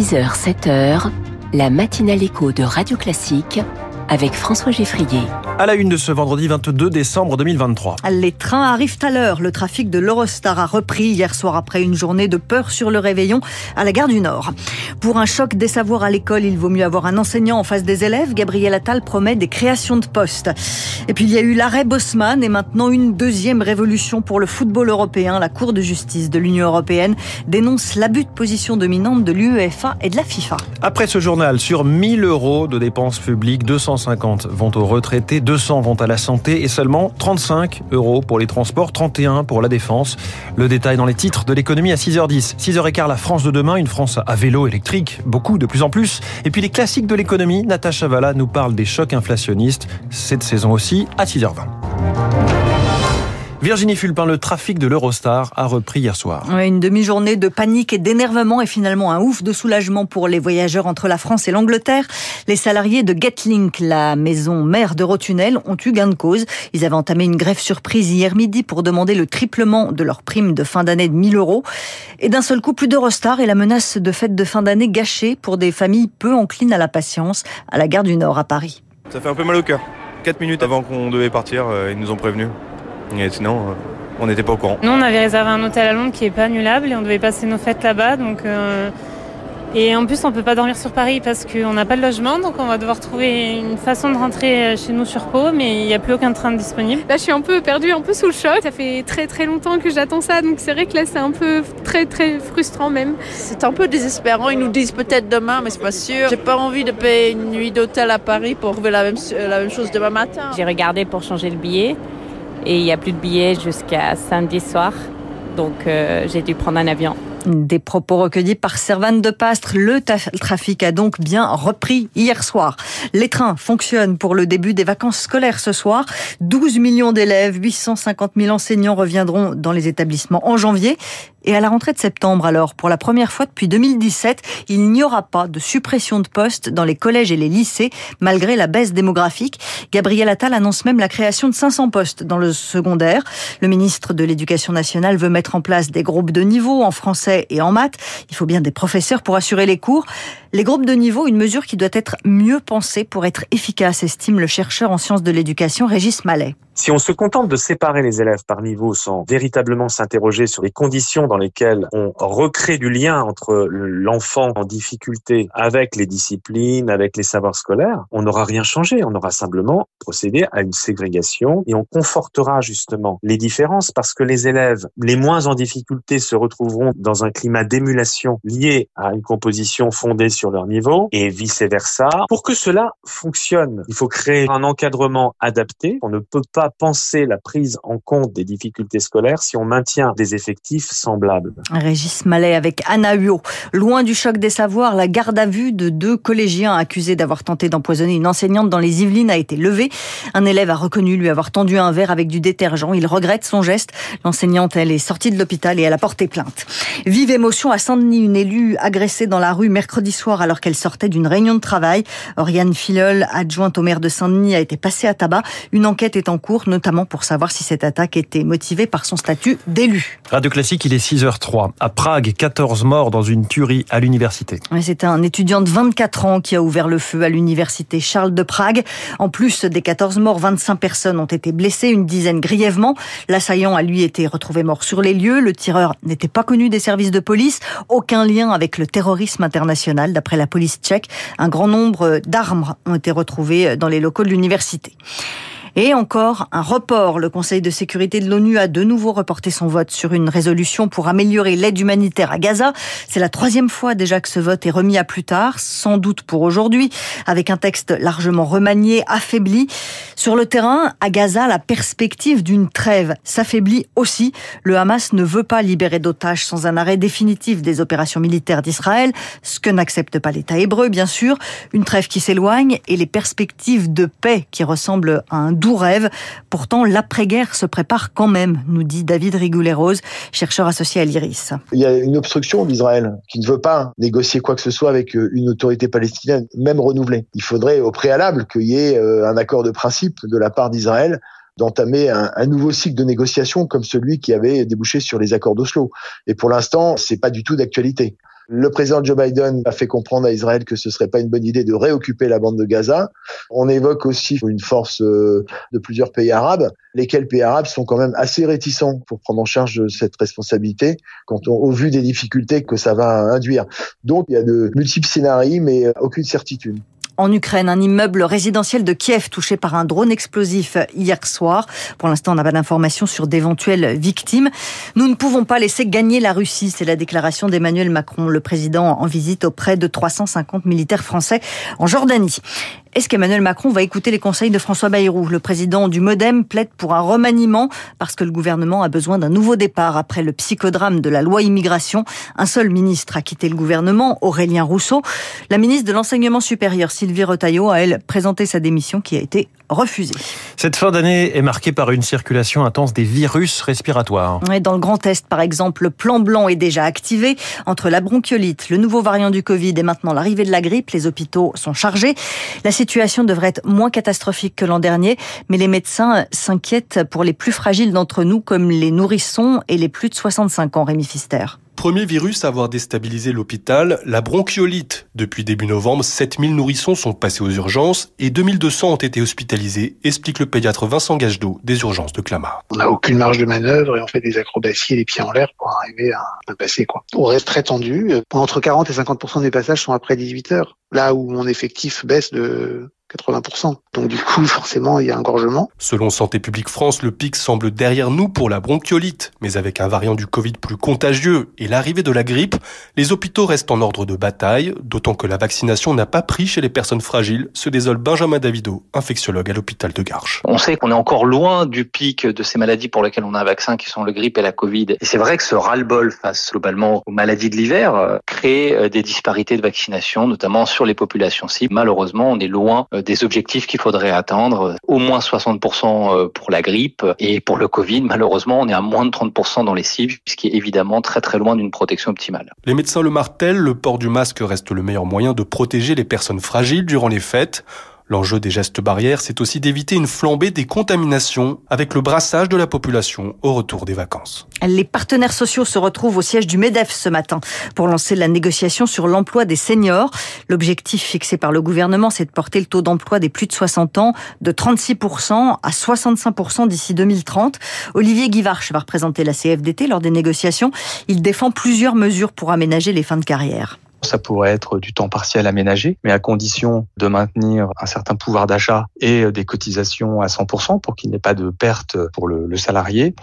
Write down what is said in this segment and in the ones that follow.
6h, 7h, la matinale écho de Radio Classique avec François Geffrier. À la une de ce vendredi 22 décembre 2023. Les trains arrivent à l'heure. Le trafic de l'Eurostar a repris hier soir après une journée de peur sur le réveillon à la gare du Nord. Pour un choc des savoirs à l'école, il vaut mieux avoir un enseignant en face des élèves. Gabriel Attal promet des créations de postes. Et puis il y a eu l'arrêt Bosman et maintenant une deuxième révolution pour le football européen. La Cour de justice de l'Union européenne dénonce l'abus de position dominante de l'UEFA et de la FIFA. Après ce journal, sur 1000 euros de dépenses publiques, 200 150 vont aux retraités, 200 vont à la santé et seulement 35 euros pour les transports, 31 pour la défense. Le détail dans les titres de l'économie à 6h10. 6h15, la France de demain, une France à vélo électrique, beaucoup, de plus en plus. Et puis les classiques de l'économie, Natacha Valla nous parle des chocs inflationnistes, cette saison aussi, à 6h20. Virginie Fulpin, le trafic de l'Eurostar a repris hier soir. une demi-journée de panique et d'énervement et finalement un ouf de soulagement pour les voyageurs entre la France et l'Angleterre. Les salariés de Getlink, la maison mère d'Eurotunnel, ont eu gain de cause. Ils avaient entamé une grève surprise hier midi pour demander le triplement de leur prime de fin d'année de 1000 euros. Et d'un seul coup, plus d'Eurostar et la menace de fête de fin d'année gâchée pour des familles peu enclines à la patience à la gare du Nord à Paris. Ça fait un peu mal au cœur. 4 minutes avant qu'on devait partir, euh, ils nous ont prévenus. Et sinon, euh, on n'était pas au courant. Nous, on avait réservé un hôtel à Londres qui est pas annulable et on devait passer nos fêtes là-bas. Donc, euh, et en plus, on peut pas dormir sur Paris parce qu'on n'a pas de logement, donc on va devoir trouver une façon de rentrer chez nous sur Pau, mais il n'y a plus aucun train disponible. Là, je suis un peu perdue, un peu sous le choc. Ça fait très très longtemps que j'attends ça, donc c'est vrai que là, c'est un peu très très frustrant même. C'est un peu désespérant. Ils nous disent peut-être demain, mais c'est pas sûr. J'ai pas envie de payer une nuit d'hôtel à Paris pour trouver la même, la même chose demain matin. J'ai regardé pour changer le billet et il n'y a plus de billets jusqu'à samedi soir. Donc euh, j'ai dû prendre un avion. Des propos recueillis par Servane de Pastre. Le trafic a donc bien repris hier soir. Les trains fonctionnent pour le début des vacances scolaires ce soir. 12 millions d'élèves, 850 000 enseignants reviendront dans les établissements en janvier. Et à la rentrée de septembre, alors, pour la première fois depuis 2017, il n'y aura pas de suppression de postes dans les collèges et les lycées, malgré la baisse démographique. Gabriel Attal annonce même la création de 500 postes dans le secondaire. Le ministre de l'Éducation nationale veut mettre en place des groupes de niveau en français et en maths. Il faut bien des professeurs pour assurer les cours. Les groupes de niveau, une mesure qui doit être mieux pensée pour être efficace, estime le chercheur en sciences de l'éducation Régis Mallet. Si on se contente de séparer les élèves par niveau sans véritablement s'interroger sur les conditions dans lesquelles on recrée du lien entre l'enfant en difficulté avec les disciplines, avec les savoirs scolaires, on n'aura rien changé. On aura simplement procédé à une ségrégation et on confortera justement les différences parce que les élèves les moins en difficulté se retrouveront dans un climat d'émulation lié à une composition fondée sur leur niveau et vice versa. Pour que cela fonctionne, il faut créer un encadrement adapté. On ne peut pas penser la prise en compte des difficultés scolaires si on maintient des effectifs semblables. Régis Mallet avec Anna Huot. Loin du choc des savoirs, la garde à vue de deux collégiens accusés d'avoir tenté d'empoisonner une enseignante dans les Yvelines a été levée. Un élève a reconnu lui avoir tendu un verre avec du détergent. Il regrette son geste. L'enseignante, elle est sortie de l'hôpital et elle a porté plainte. Vive émotion à Saint-Denis, une élue agressée dans la rue mercredi soir alors qu'elle sortait d'une réunion de travail. Oriane Filol, adjointe au maire de Saint-Denis, a été passée à tabac. Une enquête est en cours notamment pour savoir si cette attaque était motivée par son statut d'élu. Radio Classique, il est 6h03. À Prague, 14 morts dans une tuerie à l'université. C'est un étudiant de 24 ans qui a ouvert le feu à l'université Charles de Prague. En plus des 14 morts, 25 personnes ont été blessées, une dizaine grièvement. L'assaillant a lui été retrouvé mort sur les lieux. Le tireur n'était pas connu des services de police. Aucun lien avec le terrorisme international, d'après la police tchèque. Un grand nombre d'armes ont été retrouvées dans les locaux de l'université. Et encore un report. Le Conseil de sécurité de l'ONU a de nouveau reporté son vote sur une résolution pour améliorer l'aide humanitaire à Gaza. C'est la troisième fois déjà que ce vote est remis à plus tard, sans doute pour aujourd'hui, avec un texte largement remanié, affaibli. Sur le terrain, à Gaza, la perspective d'une trêve s'affaiblit aussi. Le Hamas ne veut pas libérer d'otages sans un arrêt définitif des opérations militaires d'Israël, ce que n'accepte pas l'État hébreu, bien sûr. Une trêve qui s'éloigne et les perspectives de paix qui ressemblent à un doux rêve. Pourtant, l'après-guerre se prépare quand même, nous dit David Rigoulet-Rose, chercheur associé à l'IRIS. Il y a une obstruction d'Israël qui ne veut pas négocier quoi que ce soit avec euh, une autorité palestinienne, même renouvelée. Il faudrait au préalable qu'il y ait euh, un accord de principe de la part d'Israël d'entamer un, nouveau cycle de négociation comme celui qui avait débouché sur les accords d'Oslo. Et pour l'instant, c'est pas du tout d'actualité. Le président Joe Biden a fait comprendre à Israël que ce serait pas une bonne idée de réoccuper la bande de Gaza. On évoque aussi une force euh, de plusieurs pays arabes, lesquels pays arabes sont quand même assez réticents pour prendre en charge cette responsabilité quand on, au vu des difficultés que ça va induire. Donc il y a de multiples scénarios, mais aucune certitude en Ukraine, un immeuble résidentiel de Kiev touché par un drone explosif hier soir. Pour l'instant, on n'a pas d'informations sur d'éventuelles victimes. Nous ne pouvons pas laisser gagner la Russie, c'est la déclaration d'Emmanuel Macron, le président en visite auprès de 350 militaires français en Jordanie. Est-ce qu'Emmanuel Macron va écouter les conseils de François Bayrou? Le président du Modem plaide pour un remaniement parce que le gouvernement a besoin d'un nouveau départ après le psychodrame de la loi immigration. Un seul ministre a quitté le gouvernement, Aurélien Rousseau. La ministre de l'Enseignement supérieur, Sylvie Retailleau, a elle présenté sa démission qui a été Cette fin d'année est marquée par une circulation intense des virus respiratoires. dans le Grand Est, par exemple, le plan blanc est déjà activé. Entre la bronchiolite, le nouveau variant du Covid et maintenant l'arrivée de la grippe, les hôpitaux sont chargés. La situation devrait être moins catastrophique que l'an dernier, mais les médecins s'inquiètent pour les plus fragiles d'entre nous, comme les nourrissons et les plus de 65 ans, Rémi Fister. Premier virus à avoir déstabilisé l'hôpital, la bronchiolite. Depuis début novembre, 7000 nourrissons sont passés aux urgences et 2200 ont été hospitalisés, explique le pédiatre Vincent Gagedo des urgences de Clamart. On n'a aucune marge de manœuvre et on fait des acrobaties et les pieds en l'air pour arriver à, passer. Quoi. On reste très tendu. Entre 40 et 50% des passages sont après 18 heures. Là où mon effectif baisse de 80%. Donc du coup, forcément, il y a un gorgement. Selon Santé publique France, le pic semble derrière nous pour la bronchiolite, mais avec un variant du Covid plus contagieux et l'arrivée de la grippe, les hôpitaux restent en ordre de bataille, d'autant que la vaccination n'a pas pris chez les personnes fragiles, se désole Benjamin Davido, infectiologue à l'hôpital de Garches. On sait qu'on est encore loin du pic de ces maladies pour lesquelles on a un vaccin qui sont le grippe et la Covid. Et c'est vrai que ce ras-le-bol face globalement aux maladies de l'hiver euh, crée euh, des disparités de vaccination, notamment sur les populations cibles. Malheureusement, on est loin euh, des objectifs qu'il faudrait atteindre. Au moins 60% euh, pour la grippe et pour le Covid, malheureusement, on est à moins de 30% dans les cibles, ce qui est évidemment très très loin d'une protection optimale. Les médecins le martèlent, le port du masque reste le meilleur moyen de protéger les personnes fragiles durant les fêtes. L'enjeu des gestes barrières, c'est aussi d'éviter une flambée des contaminations avec le brassage de la population au retour des vacances. Les partenaires sociaux se retrouvent au siège du MEDEF ce matin pour lancer la négociation sur l'emploi des seniors. L'objectif fixé par le gouvernement, c'est de porter le taux d'emploi des plus de 60 ans de 36% à 65% d'ici 2030. Olivier Guivarch va représenter la CFDT lors des négociations. Il défend plusieurs mesures pour aménager les fins de carrière. Ça pourrait être du temps partiel aménagé, mais à condition de maintenir un certain pouvoir d'achat et des cotisations à 100% pour qu'il n'y ait pas de perte pour le, le, salarié.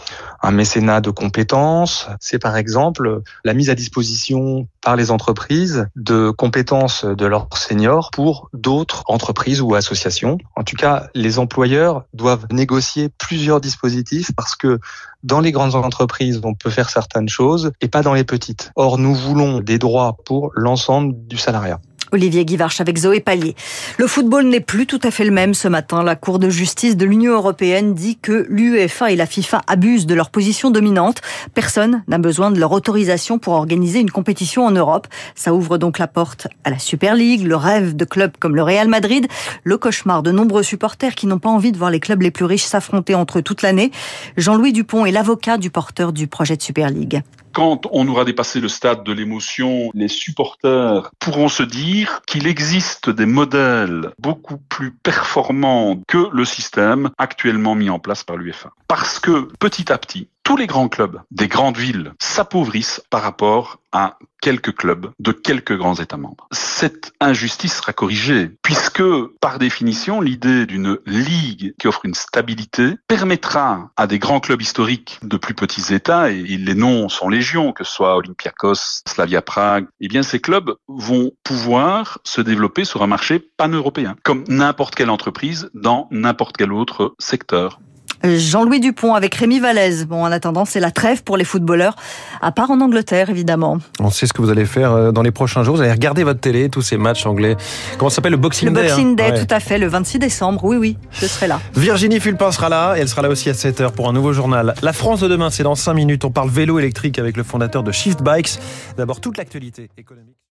Un mécénat de compétences, c'est par exemple la mise à disposition par les entreprises de compétences de leurs seniors pour d'autres entreprises ou associations. En tout cas, les employeurs doivent négocier plusieurs dispositifs parce que dans les grandes entreprises, on peut faire certaines choses et pas dans les petites. Or, nous voulons des droits pour l'ensemble du salariat. Olivier Guivarch avec Zoé Pallier. Le football n'est plus tout à fait le même ce matin. La Cour de justice de l'Union européenne dit que l'UEFA et la FIFA abusent de leur position dominante. Personne n'a besoin de leur autorisation pour organiser une compétition en Europe. Ça ouvre donc la porte à la Super League, le rêve de clubs comme le Real Madrid, le cauchemar de nombreux supporters qui n'ont pas envie de voir les clubs les plus riches s'affronter entre eux toute l'année. Jean-Louis Dupont est l'avocat du porteur du projet de Super League quand on aura dépassé le stade de l'émotion, les supporters pourront se dire qu'il existe des modèles beaucoup plus performants que le système actuellement mis en place par l'UEFA. Parce que petit à petit, tous les grands clubs des grandes villes s'appauvrissent par rapport à quelques clubs de quelques grands États membres. Cette injustice sera corrigée puisque, par définition, l'idée d'une ligue qui offre une stabilité permettra à des grands clubs historiques de plus petits États, et les noms sont légion, que ce soit Olympiakos, Slavia Prague, eh bien ces clubs vont pouvoir se développer sur un marché pan-européen, comme n'importe quelle entreprise dans n'importe quel autre secteur. Jean-Louis Dupont avec Rémi Vallès. Bon, en attendant, c'est la trêve pour les footballeurs, à part en Angleterre, évidemment. On sait ce que vous allez faire euh, dans les prochains jours. Vous allez regarder votre télé, tous ces matchs anglais. Comment ça s'appelle le Boxing Day Le Boxing Day, hein tout à fait, le 26 décembre. Oui, oui, je serai là. Virginie Fulpin sera là et elle sera là aussi à 7h pour un nouveau journal. La France de demain, c'est dans 5 minutes. On parle vélo électrique avec le fondateur de Shift Bikes. D'abord, toute l'actualité économique.